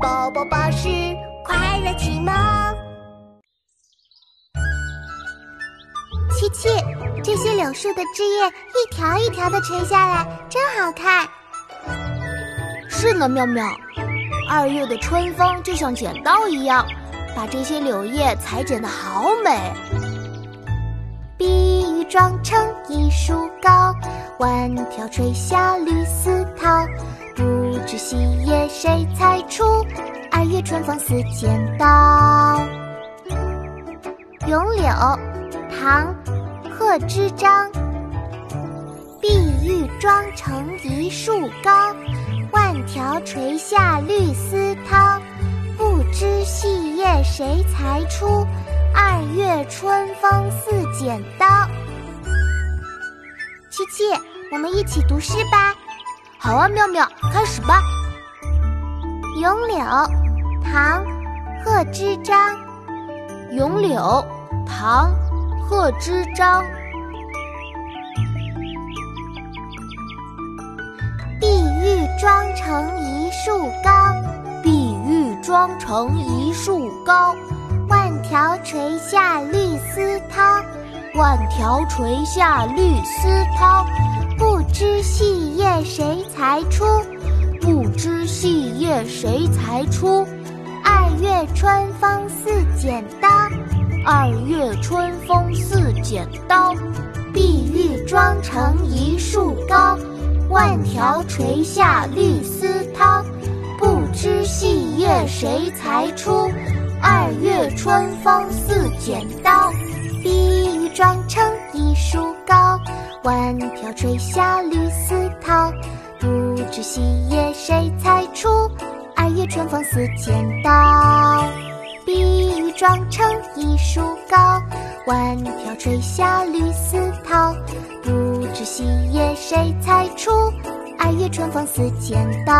宝宝巴士快乐启蒙。琪琪，这些柳树的枝叶一条一条的垂下来，真好看。是呢，妙妙。二月的春风就像剪刀一样，把这些柳叶裁剪的好美。碧玉妆成一树高，万条垂下绿丝绦。不知细谁裁出？二月春风似剪刀。咏柳，唐，贺知章。碧玉妆成一树高，万条垂下绿丝绦。不知细叶谁裁出？二月春风似剪刀。琪琪，我们一起读诗吧。好啊，妙妙，开始吧。咏柳，唐，贺知章。咏柳，唐，贺知章。碧玉妆成一树高，碧玉妆成一树高。万条垂下绿丝绦，万条垂下绿丝绦。不知细叶谁裁出？谁裁出？二月春风似剪刀。二月春风似剪刀。碧玉妆成一树高，万条垂下绿丝绦。不知细叶谁裁出？二月春风似剪刀。碧玉妆成一树高。万条垂下绿丝绦，不知细叶谁裁出？春风似剪刀。碧玉妆成一树高，万条垂下绿丝绦，不知细叶谁裁出？二月春风似剪刀。